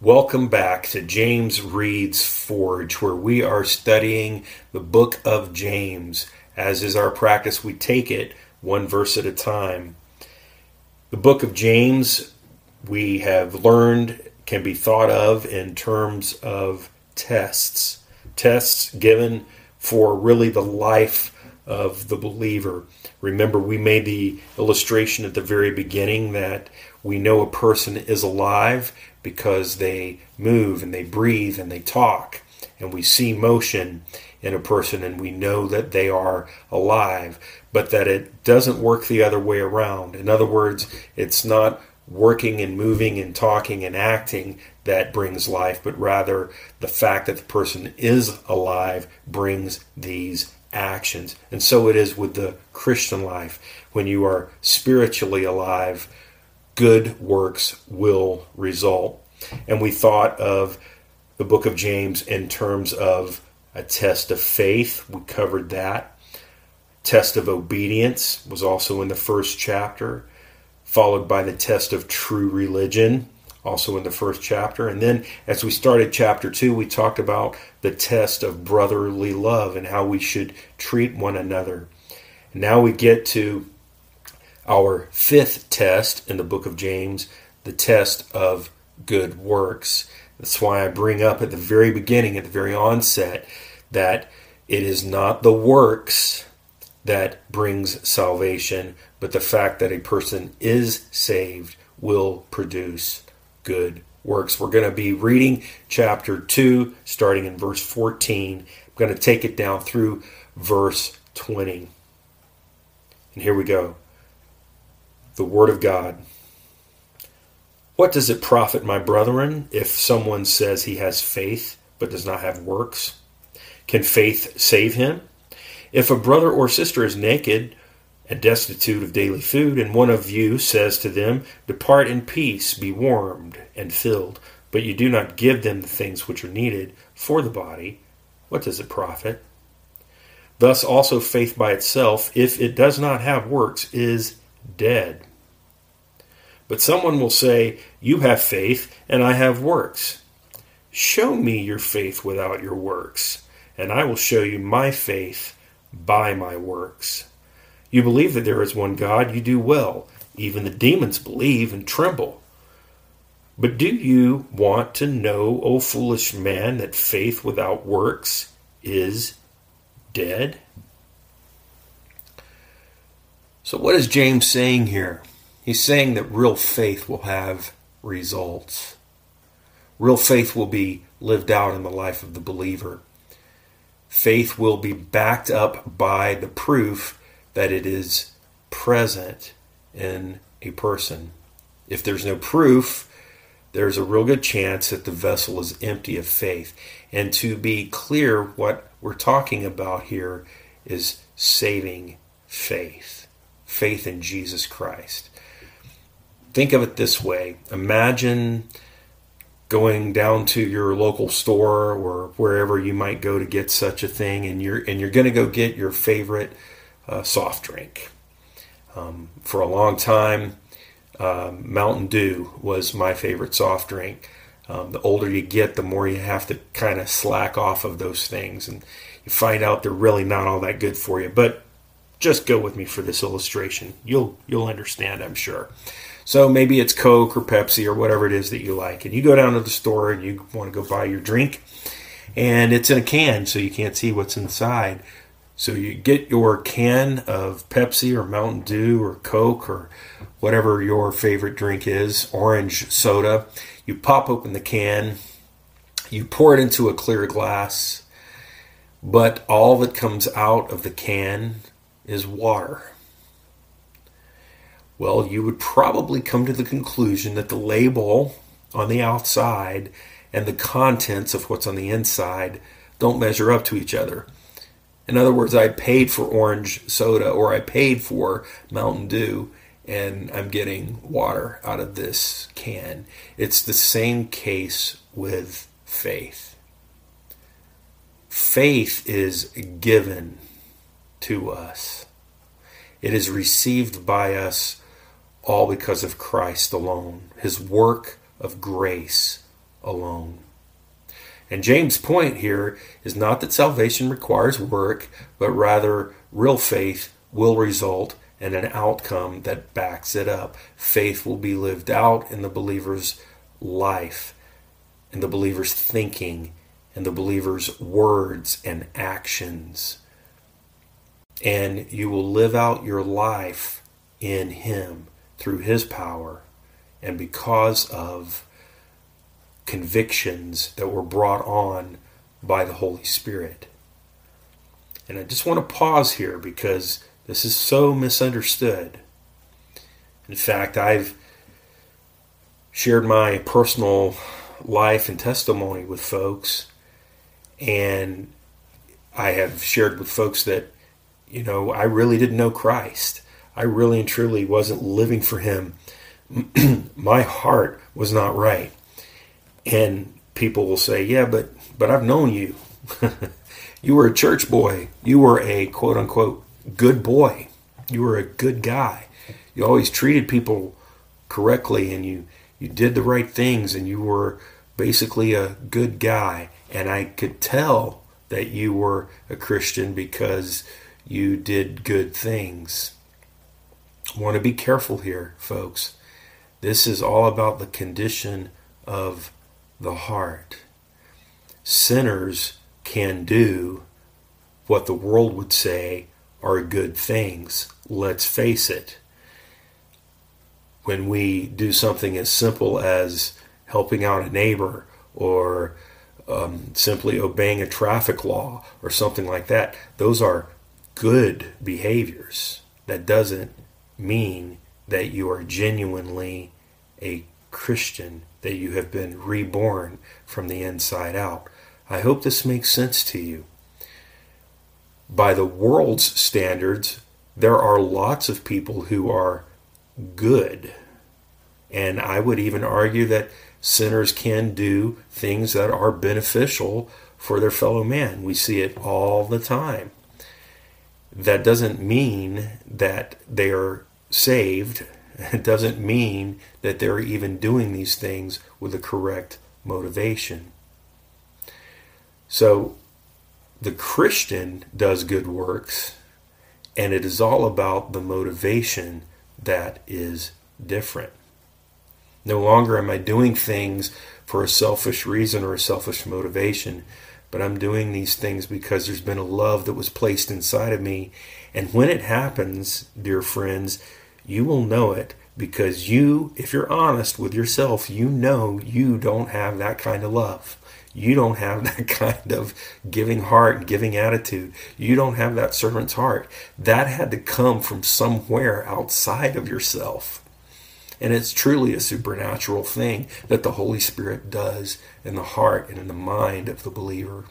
Welcome back to James Reed's Forge, where we are studying the book of James. As is our practice, we take it one verse at a time. The book of James, we have learned, can be thought of in terms of tests. Tests given for really the life of the believer. Remember, we made the illustration at the very beginning that we know a person is alive because they move and they breathe and they talk. And we see motion in a person and we know that they are alive, but that it doesn't work the other way around. In other words, it's not working and moving and talking and acting that brings life, but rather the fact that the person is alive brings these actions. And so it is with the Christian life. When you are spiritually alive, good works will result. And we thought of the book of James in terms of a test of faith. We covered that. Test of obedience was also in the first chapter, followed by the test of true religion, also in the first chapter. And then as we started chapter two, we talked about the test of brotherly love and how we should treat one another. Now we get to our fifth test in the book of James, the test of good works. That's why I bring up at the very beginning, at the very onset, that it is not the works that brings salvation, but the fact that a person is saved will produce good works. We're going to be reading chapter 2, starting in verse 14. I'm going to take it down through verse 20. And here we go. The Word of God. What does it profit, my brethren, if someone says he has faith but does not have works? Can faith save him? If a brother or sister is naked and destitute of daily food, and one of you says to them, Depart in peace, be warmed and filled, but you do not give them the things which are needed for the body, what does it profit? Thus also faith by itself, if it does not have works, is dead. But someone will say, You have faith, and I have works. Show me your faith without your works, and I will show you my faith by my works. You believe that there is one God, you do well. Even the demons believe and tremble. But do you want to know, O foolish man, that faith without works is dead? So, what is James saying here? He's saying that real faith will have results. Real faith will be lived out in the life of the believer. Faith will be backed up by the proof that it is present in a person. If there's no proof, there's a real good chance that the vessel is empty of faith. And to be clear, what we're talking about here is saving faith faith in Jesus Christ. Think of it this way Imagine going down to your local store or wherever you might go to get such a thing and you're and you're going to go get your favorite uh, soft drink. Um, for a long time uh, mountain dew was my favorite soft drink. Um, the older you get the more you have to kind of slack off of those things and you find out they're really not all that good for you. But just go with me for this illustration. You'll you'll understand i'm sure. So maybe it's Coke or Pepsi or whatever it is that you like. And you go down to the store and you want to go buy your drink, and it's in a can, so you can't see what's inside. So you get your can of Pepsi or Mountain Dew or Coke or whatever your favorite drink is, orange soda. You pop open the can, you pour it into a clear glass, but all that comes out of the can is water. Well, you would probably come to the conclusion that the label on the outside and the contents of what's on the inside don't measure up to each other. In other words, I paid for orange soda or I paid for Mountain Dew and I'm getting water out of this can. It's the same case with faith. Faith is given to us. It is received by us all because of Christ alone, his work of grace alone. And James' point here is not that salvation requires work, but rather real faith will result in an outcome that backs it up. Faith will be lived out in the believer's life, in the believer's thinking, in the believer's words and actions. And you will live out your life in Him through His power and because of convictions that were brought on by the Holy Spirit. And I just want to pause here because this is so misunderstood. In fact, I've shared my personal life and testimony with folks, and I have shared with folks that, you know, I really didn't know Christ. I really and truly wasn't living for Him. my heart was not right. And people will say, "Yeah, but but I've known you. you were a church boy. You were a quote unquote good boy. You were a good guy. You always treated people correctly and you you did the right things and you were basically a good guy and I could tell that you were a Christian because you did good things. I want to be careful here, folks. This is all about the condition of the heart. Sinners can do what the world would say are good things. Let's face it. When we do something as simple as helping out a neighbor or um, simply obeying a traffic law or something like that, those are good behaviors. That doesn't mean that you are genuinely a Christian that you have been reborn from the inside out. I hope this makes sense to you. By the world's standards, there are lots of people who are good. And I would even argue that sinners can do things that are beneficial for their fellow man. We see it all the time. That doesn't mean that they are saved it doesn't mean that they're even doing these things with the correct motivation. So the Christian does good works, and it is all about the motivation that is different. No longer am I doing things for a selfish reason or a selfish motivation, but I'm doing these things because there's been a love that was placed inside of me. And when it happens, dear friends, you will know it because you, if you're honest with yourself, you know you don't have that kind of love. You don't have that kind of giving heart, giving attitude. You don't have that servant's heart. That had to come from somewhere outside of yourself. And it's truly a supernatural thing that the Holy Spirit does in the heart and in the mind of the believer.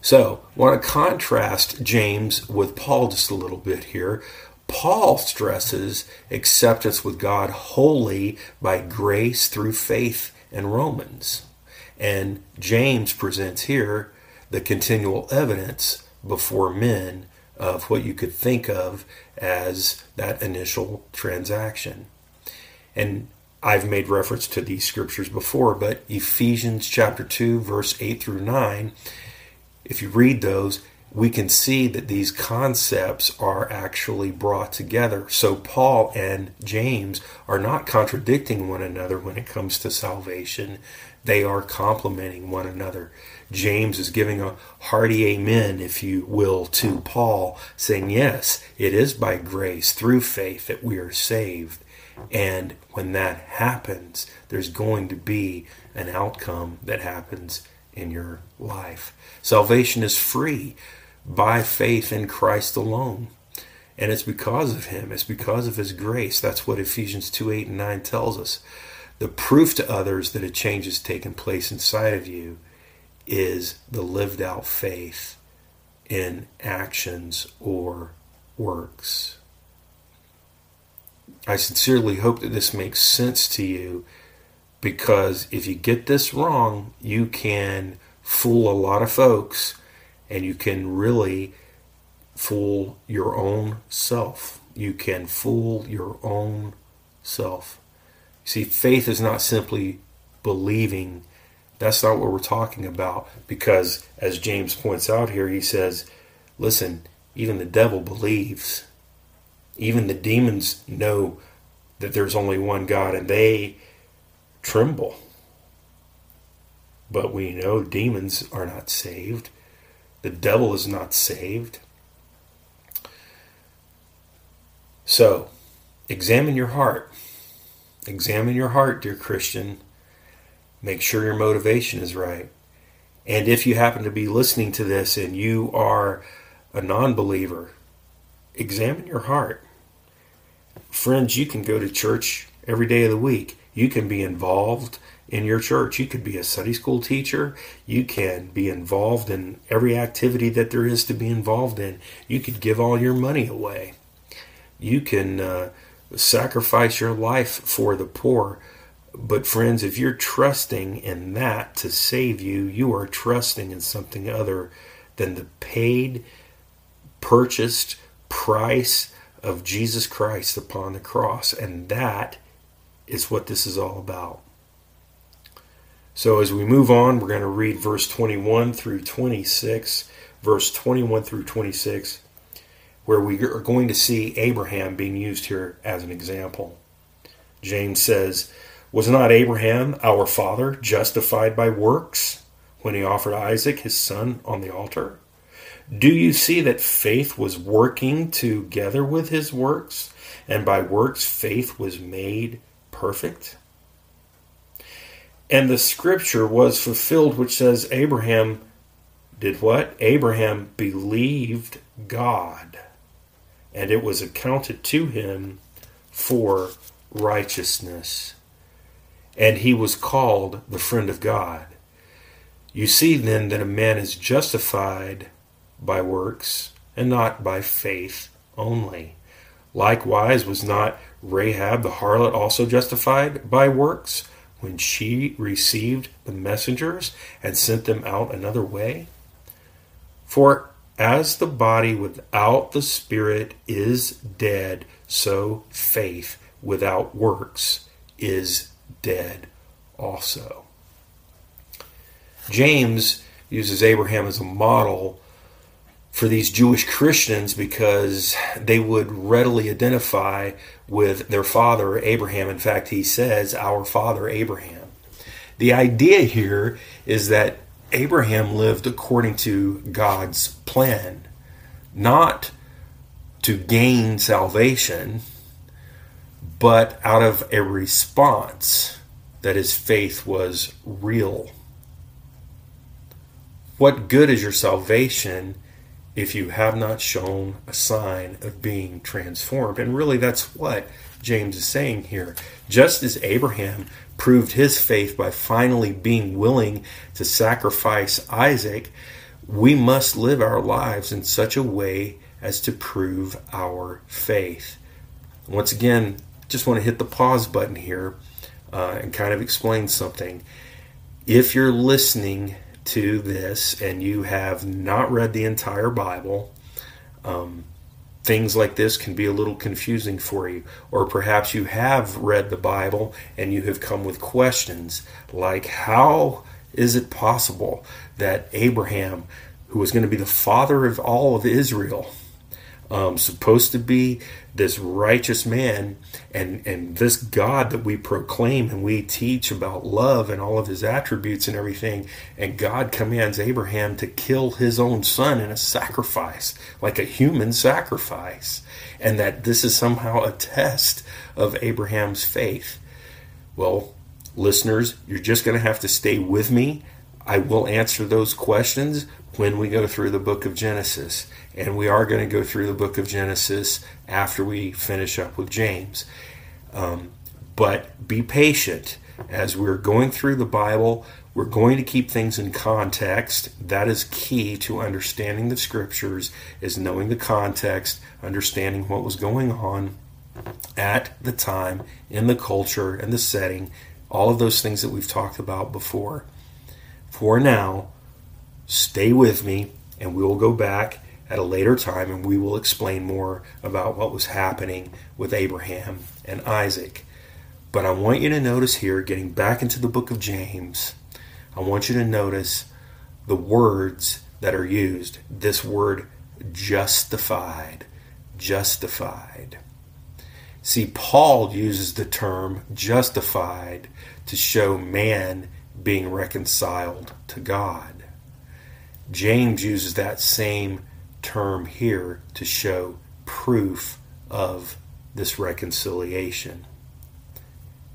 So, I want to contrast James with Paul just a little bit here. Paul stresses acceptance with God wholly by grace through faith in Romans. And James presents here the continual evidence before men of what you could think of as that initial transaction. And I've made reference to these scriptures before, but Ephesians chapter 2, verse 8 through 9, if you read those, we can see that these concepts are actually brought together. So, Paul and James are not contradicting one another when it comes to salvation, they are complementing one another. James is giving a hearty amen, if you will, to Paul, saying, Yes, it is by grace through faith that we are saved. And when that happens, there's going to be an outcome that happens in your life. Salvation is free by faith in Christ alone. And it's because of him, it's because of his grace. That's what Ephesians 2 8 and 9 tells us. The proof to others that a change has taken place inside of you is the lived out faith in actions or works. I sincerely hope that this makes sense to you because if you get this wrong, you can fool a lot of folks and you can really fool your own self. You can fool your own self. See, faith is not simply believing. That's not what we're talking about because, as James points out here, he says, listen, even the devil believes. Even the demons know that there's only one God and they tremble. But we know demons are not saved. The devil is not saved. So, examine your heart. Examine your heart, dear Christian. Make sure your motivation is right. And if you happen to be listening to this and you are a non believer, examine your heart. Friends, you can go to church every day of the week. You can be involved in your church. You could be a Sunday school teacher. You can be involved in every activity that there is to be involved in. You could give all your money away. You can uh, sacrifice your life for the poor. But, friends, if you're trusting in that to save you, you are trusting in something other than the paid, purchased price of Jesus Christ upon the cross. And that is what this is all about. So as we move on, we're going to read verse 21 through 26, verse 21 through 26, where we are going to see Abraham being used here as an example. James says, Was not Abraham, our father, justified by works when he offered Isaac, his son, on the altar? Do you see that faith was working together with his works, and by works faith was made perfect? And the scripture was fulfilled, which says, Abraham did what? Abraham believed God, and it was accounted to him for righteousness. And he was called the friend of God. You see then that a man is justified by works and not by faith only. Likewise, was not Rahab the harlot also justified by works when she received the messengers and sent them out another way? For as the body without the spirit is dead, so faith without works is dead also. James uses Abraham as a model for these Jewish Christians because they would readily identify with their father Abraham. In fact, he says, Our father Abraham. The idea here is that Abraham lived according to God's plan, not to gain salvation, but out of a response that his faith was real. What good is your salvation if you have not shown a sign of being transformed. And really, that's what James is saying here. Just as Abraham proved his faith by finally being willing to sacrifice Isaac, we must live our lives in such a way as to prove our faith. Once again, just want to hit the pause button here uh, and kind of explain something. If you're listening to this and you have not read the entire Bible, um, things like this can be a little confusing for you. Or perhaps you have read the Bible and you have come with questions like, how is it possible that Abraham, who was going to be the father of all of Israel, um, supposed to be this righteous man and and this God that we proclaim and we teach about love and all of his attributes and everything. And God commands Abraham to kill his own son in a sacrifice like a human sacrifice. And that this is somehow a test of Abraham's faith. Well listeners you're just going to have to stay with me. I will answer those questions when we go through the book of Genesis. And we are going to go through the book of Genesis after we finish up with James. Um, but be patient as we're going through the Bible. We're going to keep things in context. That is key to understanding the scriptures is knowing the context, understanding what was going on at the time in the culture and the setting, all of those things that we've talked about before. For now, stay with me and we will go back at a later time, and we will explain more about what was happening with Abraham and Isaac. But I want you to notice here, getting back into the book of James, I want you to notice the words that are used. This word justified. Justified. See, Paul uses the term justified to show man being reconciled to God. James uses that same term here to show proof of this reconciliation.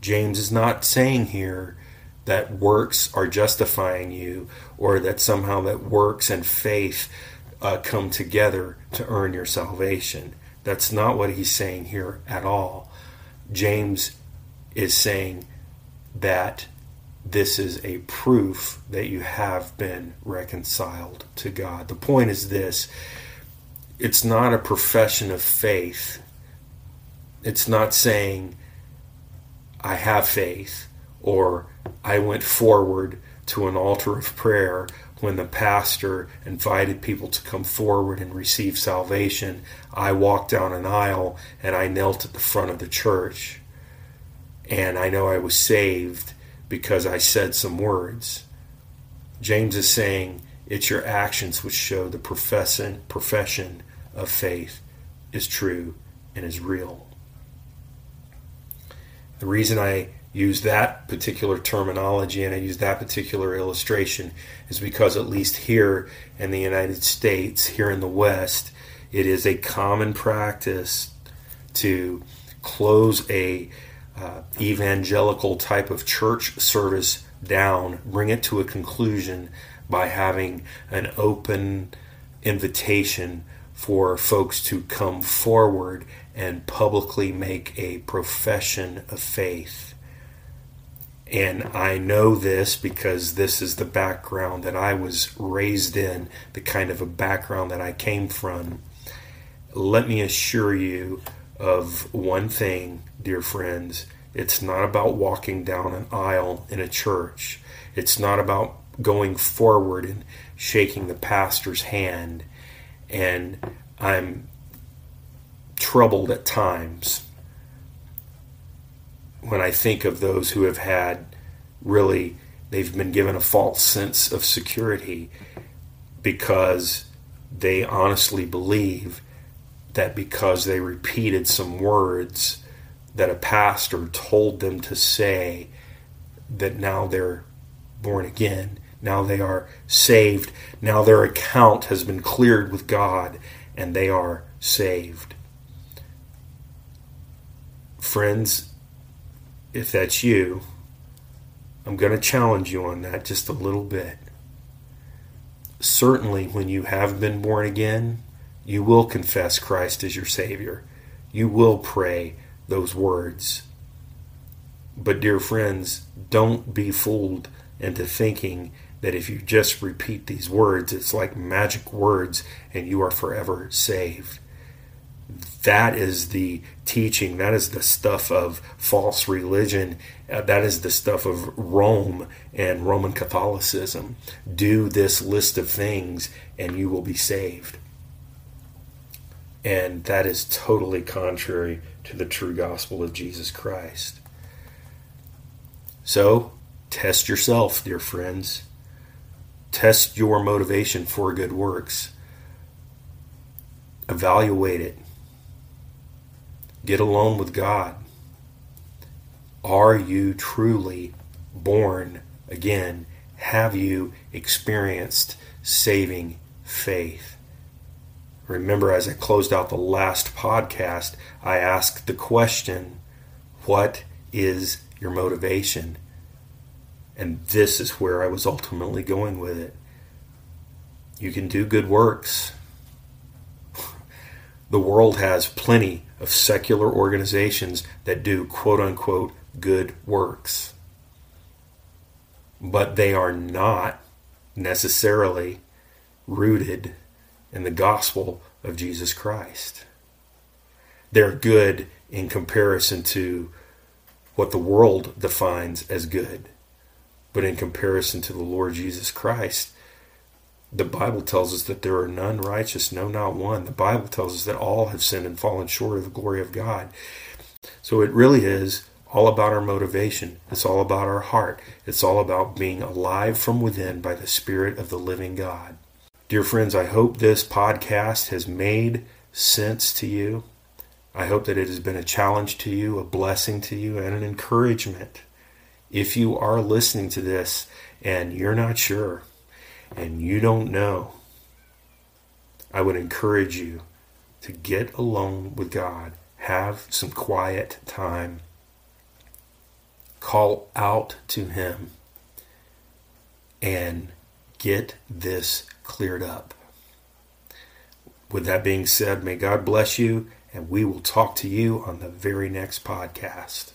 James is not saying here that works are justifying you or that somehow that works and faith uh, come together to earn your salvation. That's not what he's saying here at all. James is saying that this is a proof that you have been reconciled to God. The point is this it's not a profession of faith. It's not saying, I have faith, or I went forward to an altar of prayer when the pastor invited people to come forward and receive salvation. I walked down an aisle and I knelt at the front of the church. And I know I was saved because I said some words. James is saying it's your actions which show the profession, profession of faith is true and is real. The reason I use that particular terminology and I use that particular illustration is because, at least here in the United States, here in the West, it is a common practice to close a uh, evangelical type of church service down, bring it to a conclusion by having an open invitation for folks to come forward and publicly make a profession of faith. And I know this because this is the background that I was raised in, the kind of a background that I came from. Let me assure you of one thing, dear friends. It's not about walking down an aisle in a church. It's not about going forward and shaking the pastor's hand and I'm troubled at times when I think of those who have had really, they've been given a false sense of security because they honestly believe that because they repeated some words that a pastor told them to say, that now they're born again now they are saved. Now their account has been cleared with God and they are saved. Friends, if that's you, I'm going to challenge you on that just a little bit. Certainly, when you have been born again, you will confess Christ as your Savior. You will pray those words. But, dear friends, don't be fooled into thinking that if you just repeat these words, it's like magic words and you are forever saved. That is the teaching. That is the stuff of false religion. Uh, that is the stuff of Rome and Roman Catholicism. Do this list of things and you will be saved. And that is totally contrary to the true gospel of Jesus Christ. So, test yourself, dear friends. Test your motivation for good works. Evaluate it. Get alone with God. Are you truly born again? Have you experienced saving faith? Remember, as I closed out the last podcast, I asked the question What is your motivation? And this is where I was ultimately going with it. You can do good works. The world has plenty of secular organizations that do quote unquote good works. But they are not necessarily rooted in the gospel of Jesus Christ. They're good in comparison to what the world defines as good. But in comparison to the Lord Jesus Christ, The Bible tells us that there are none righteous, no, not one. The Bible tells us that all have sinned and fallen short of the glory of God. So it really is all about our motivation. It's all about our heart. It's all about being alive from within by the Spirit of the living God. Dear friends, I hope this podcast has made sense to you. I hope that it has been a challenge to you, a blessing to you, and an encouragement. If you are listening to this and you're not sure and you don't know, I would encourage you to get alone with God, have some quiet time, call out to Him, and get this cleared up. With that being said, may God bless you, and we will talk to you on the very next podcast.